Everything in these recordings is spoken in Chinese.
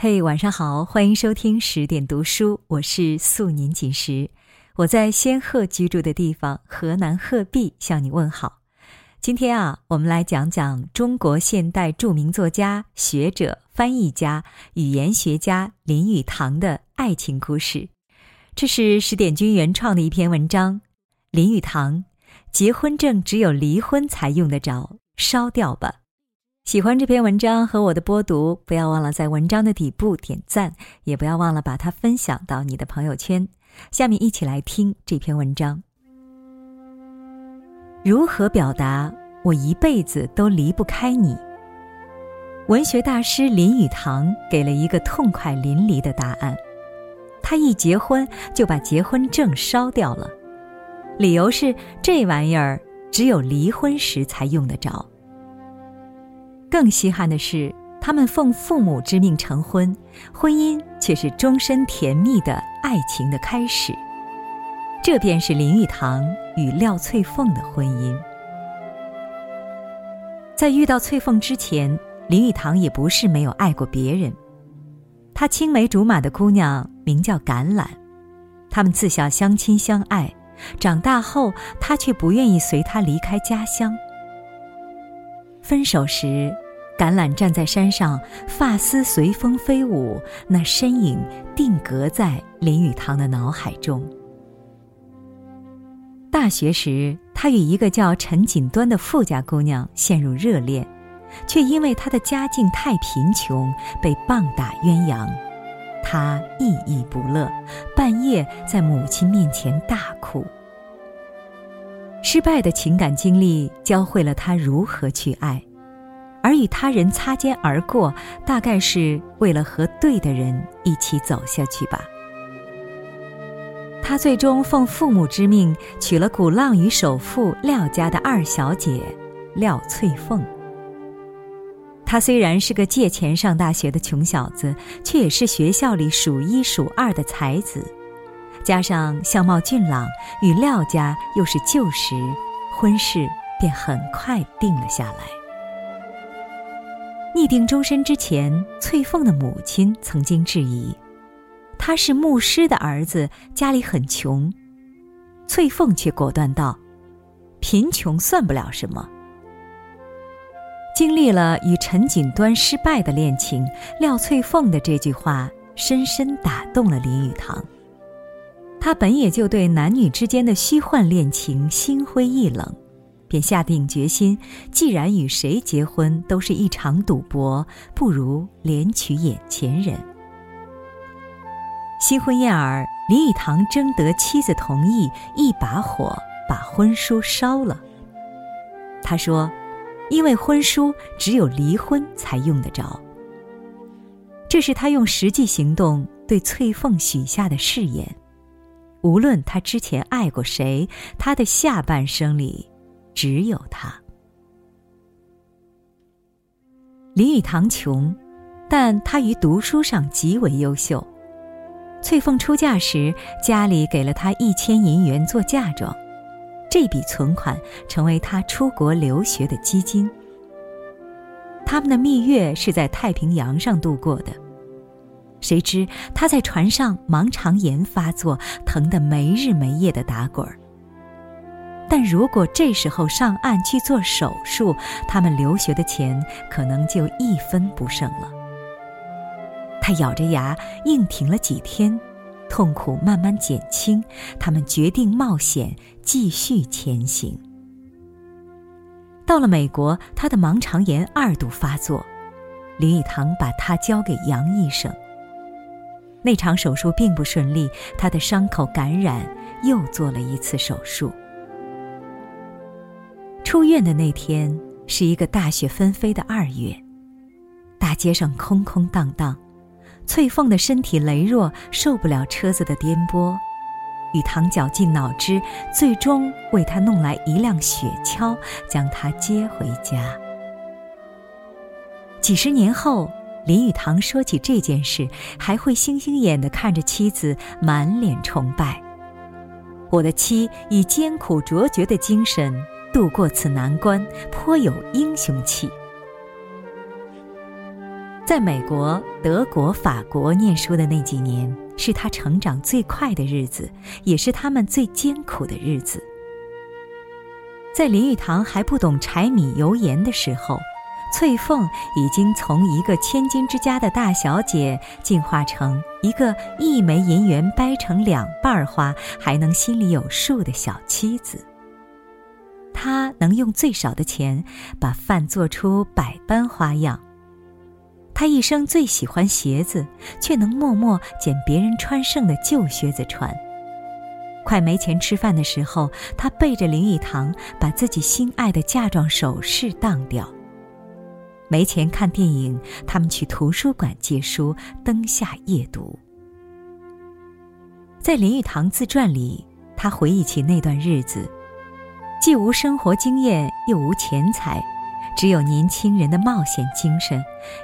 嘿，晚上好，欢迎收听十点读书，我是素年锦时，我在仙鹤居住的地方河南鹤壁向你问好。今天啊，我们来讲讲中国现代著名作家、学者、翻译家、语言学家林语堂的爱情故事。这是十点君原创的一篇文章。林语堂，结婚证只有离婚才用得着，烧掉吧。喜欢这篇文章和我的播读，不要忘了在文章的底部点赞，也不要忘了把它分享到你的朋友圈。下面一起来听这篇文章。如何表达我一辈子都离不开你？文学大师林语堂给了一个痛快淋漓的答案：他一结婚就把结婚证烧掉了，理由是这玩意儿只有离婚时才用得着。更稀罕的是，他们奉父母之命成婚，婚姻却是终身甜蜜的爱情的开始。这便是林语堂与廖翠凤的婚姻。在遇到翠凤之前，林语堂也不是没有爱过别人。他青梅竹马的姑娘名叫橄榄，他们自小相亲相爱，长大后他却不愿意随她离开家乡。分手时，橄榄站在山上，发丝随风飞舞，那身影定格在林语堂的脑海中。大学时，他与一个叫陈锦端的富家姑娘陷入热恋，却因为她的家境太贫穷，被棒打鸳鸯。他郁郁不乐，半夜在母亲面前大哭。失败的情感经历教会了他如何去爱，而与他人擦肩而过，大概是为了和对的人一起走下去吧。他最终奉父母之命娶了鼓浪屿首富廖家的二小姐廖翠凤。他虽然是个借钱上大学的穷小子，却也是学校里数一数二的才子。加上相貌俊朗，与廖家又是旧识，婚事便很快定了下来。拟定终身之前，翠凤的母亲曾经质疑：“他是牧师的儿子，家里很穷。”翠凤却果断道：“贫穷算不了什么。”经历了与陈锦端失败的恋情，廖翠凤的这句话深深打动了林语堂。他本也就对男女之间的虚幻恋情心灰意冷，便下定决心：既然与谁结婚都是一场赌博，不如连娶眼前人。新婚燕尔，林语堂征得妻子同意，一把火把婚书烧了。他说：“因为婚书只有离婚才用得着。”这是他用实际行动对翠凤许下的誓言。无论他之前爱过谁，他的下半生里只有他。林语堂穷，但他于读书上极为优秀。翠凤出嫁时，家里给了他一千银元做嫁妆，这笔存款成为他出国留学的基金。他们的蜜月是在太平洋上度过的。谁知他在船上盲肠炎发作，疼得没日没夜的打滚儿。但如果这时候上岸去做手术，他们留学的钱可能就一分不剩了。他咬着牙硬挺了几天，痛苦慢慢减轻，他们决定冒险继续前行。到了美国，他的盲肠炎二度发作，林语堂把他交给杨医生。那场手术并不顺利，他的伤口感染，又做了一次手术。出院的那天是一个大雪纷飞的二月，大街上空空荡荡，翠凤的身体羸弱，受不了车子的颠簸，雨堂绞尽脑汁，最终为他弄来一辆雪橇，将他接回家。几十年后。林语堂说起这件事，还会星星眼的看着妻子，满脸崇拜。我的妻以艰苦卓绝的精神度过此难关，颇有英雄气。在美国、德国、法国念书的那几年，是他成长最快的日子，也是他们最艰苦的日子。在林语堂还不懂柴米油盐的时候，翠凤已经从一个千金之家的大小姐进化成一个一枚银元掰成两半花还能心里有数的小妻子。她能用最少的钱把饭做出百般花样。他一生最喜欢鞋子，却能默默捡别人穿剩的旧靴子穿。快没钱吃饭的时候，他背着林语堂把自己心爱的嫁妆首饰当掉。没钱看电影，他们去图书馆借书，灯下夜读。在林语堂自传里，他回忆起那段日子，既无生活经验，又无钱财。只有年轻人的冒险精神，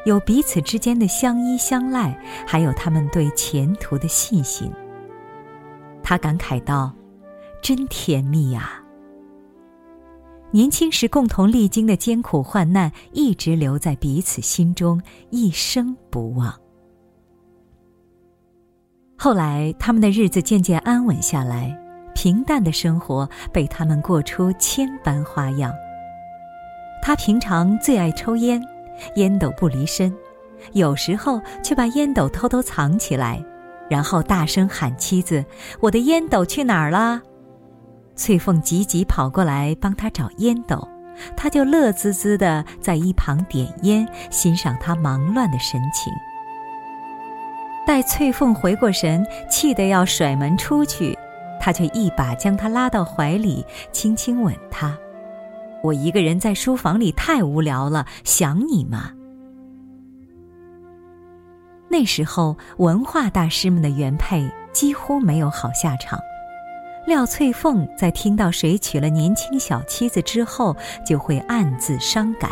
有彼此之间的相依相赖，还有他们对前途的信心。他感慨道：“真甜蜜呀！”年轻时共同历经的艰苦患难，一直留在彼此心中，一生不忘。后来，他们的日子渐渐安稳下来，平淡的生活被他们过出千般花样。他平常最爱抽烟，烟斗不离身，有时候却把烟斗偷偷藏起来，然后大声喊妻子：“我的烟斗去哪儿了？”翠凤急急跑过来帮他找烟斗，他就乐滋滋的在一旁点烟，欣赏他忙乱的神情。待翠凤回过神，气得要甩门出去，他却一把将她拉到怀里，轻轻吻她。我一个人在书房里太无聊了，想你嘛？那时候文化大师们的原配几乎没有好下场。廖翠凤在听到谁娶了年轻小妻子之后，就会暗自伤感。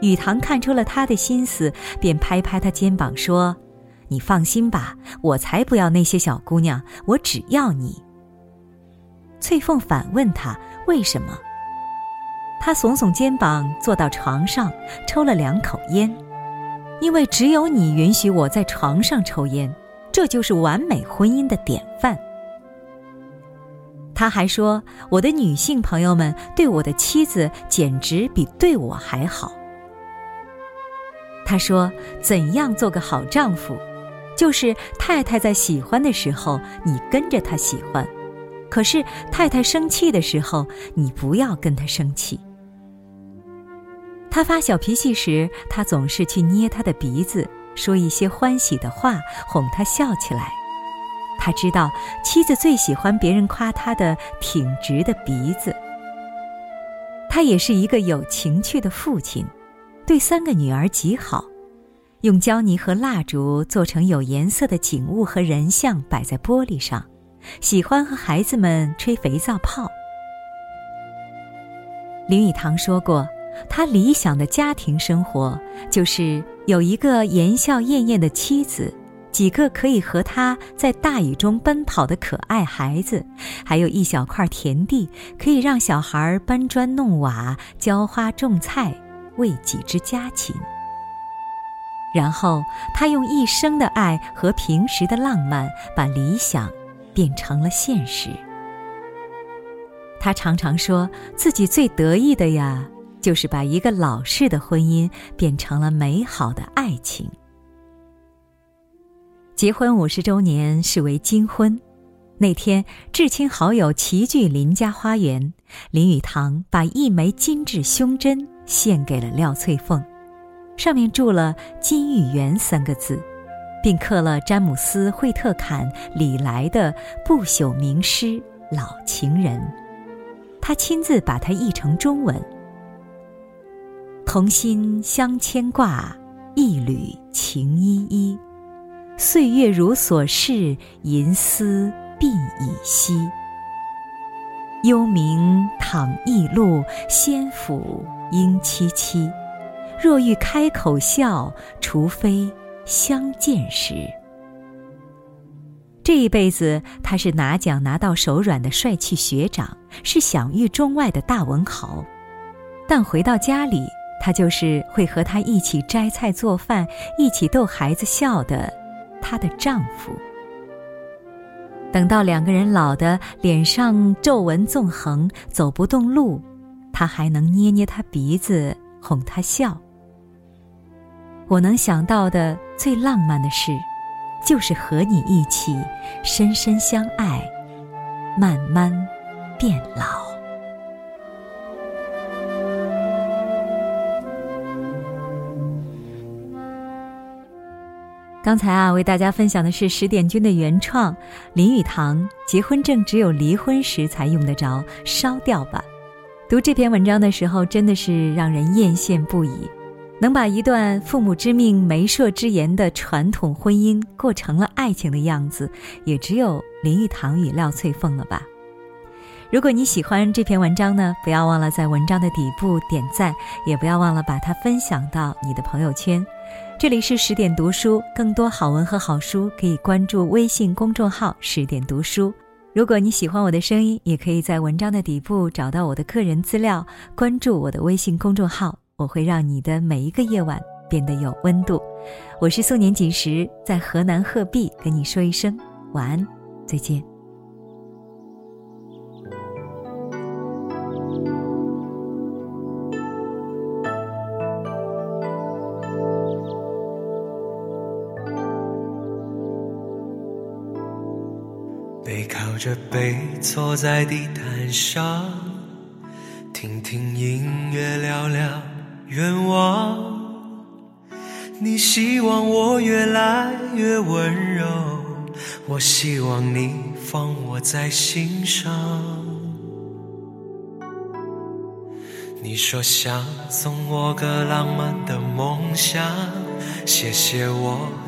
雨堂看出了他的心思，便拍拍他肩膀说：“你放心吧，我才不要那些小姑娘，我只要你。”翠凤反问他：“为什么？”他耸耸肩膀，坐到床上，抽了两口烟，因为只有你允许我在床上抽烟，这就是完美婚姻的典范。他还说，我的女性朋友们对我的妻子简直比对我还好。他说，怎样做个好丈夫，就是太太在喜欢的时候，你跟着她喜欢；可是太太生气的时候，你不要跟她生气。他发小脾气时，他总是去捏他的鼻子，说一些欢喜的话，哄他笑起来。他知道妻子最喜欢别人夸他的挺直的鼻子。他也是一个有情趣的父亲，对三个女儿极好，用胶泥和蜡烛做成有颜色的景物和人像摆在玻璃上，喜欢和孩子们吹肥皂泡。林语堂说过。他理想的家庭生活，就是有一个言笑晏晏的妻子，几个可以和他在大雨中奔跑的可爱孩子，还有一小块田地，可以让小孩搬砖弄瓦、浇花种菜，为己之家禽。然后他用一生的爱和平时的浪漫，把理想变成了现实。他常常说自己最得意的呀。就是把一个老式的婚姻变成了美好的爱情。结婚五十周年是为金婚，那天至亲好友齐聚林家花园，林语堂把一枚金质胸针献给了廖翠凤，上面铸了“金玉缘”三个字，并刻了詹姆斯·惠特坎李来的不朽名诗《老情人》，他亲自把它译成中文。同心相牵挂，一缕情依依。岁月如所示，银丝鬓已稀。幽冥倘异路，仙府应凄凄。若欲开口笑，除非相见时。这一辈子，他是拿奖拿到手软的帅气学长，是享誉中外的大文豪，但回到家里。他就是会和他一起摘菜做饭、一起逗孩子笑的她的丈夫。等到两个人老的脸上皱纹纵横、走不动路，他还能捏捏他鼻子哄他笑。我能想到的最浪漫的事，就是和你一起深深相爱，慢慢变老。刚才啊，为大家分享的是十点君的原创林语堂结婚证，只有离婚时才用得着，烧掉吧。读这篇文章的时候，真的是让人艳羡不已。能把一段父母之命、媒妁之言的传统婚姻过成了爱情的样子，也只有林语堂与廖翠凤了吧。如果你喜欢这篇文章呢，不要忘了在文章的底部点赞，也不要忘了把它分享到你的朋友圈。这里是十点读书，更多好文和好书可以关注微信公众号“十点读书”。如果你喜欢我的声音，也可以在文章的底部找到我的个人资料，关注我的微信公众号，我会让你的每一个夜晚变得有温度。我是宋年锦时，在河南鹤壁跟你说一声晚安，再见。背靠着背坐在地毯上，听听音乐，聊聊愿望。你希望我越来越温柔，我希望你放我在心上。你说想送我个浪漫的梦想，谢谢我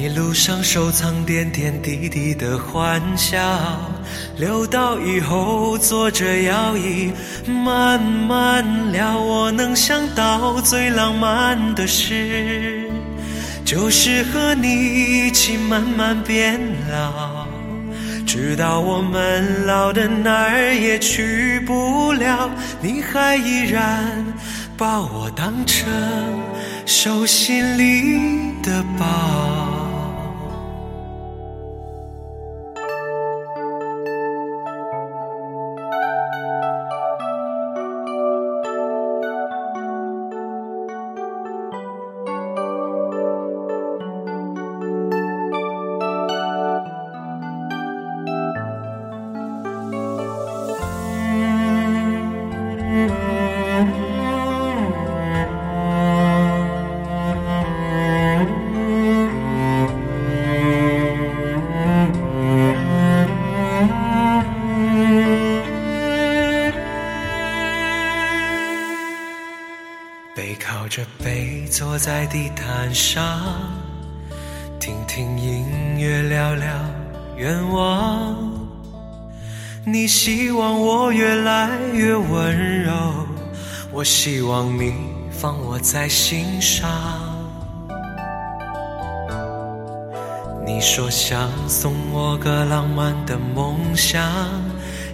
一路上收藏点点滴滴的欢笑，留到以后坐着摇椅慢慢聊。我能想到最浪漫的事，就是和你一起慢慢变老，直到我们老的哪儿也去不了，你还依然把我当成手心里的宝。背靠着背坐在地毯上，听听音乐，聊聊愿望。你希望我越来越温柔，我希望你放我在心上。你说想送我个浪漫的梦想，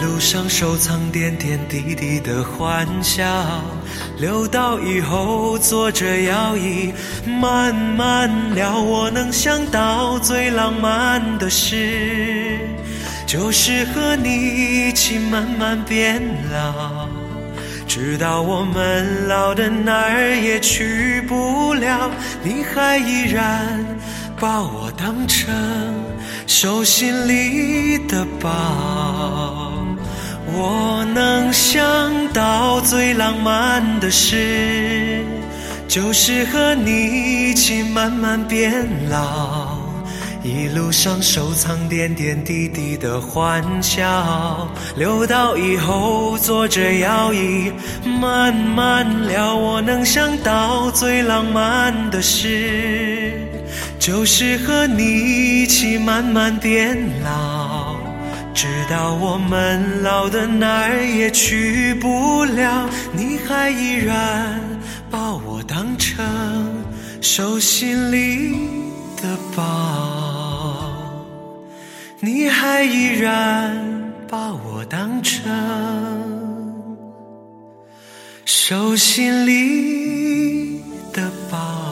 路上收藏点点滴滴的欢笑。留到以后坐着摇椅慢慢聊。我能想到最浪漫的事，就是和你一起慢慢变老，直到我们老的哪儿也去不了，你还依然把我当成手心里的宝。我能想到最浪漫的事，就是和你一起慢慢变老。一路上收藏点点滴滴的欢笑，留到以后坐着摇椅慢慢聊。我能想到最浪漫的事，就是和你一起慢慢变老，到我们老的哪儿也去不了，你还依然把我当成手心里的宝。你还依然把我当成手心里的宝。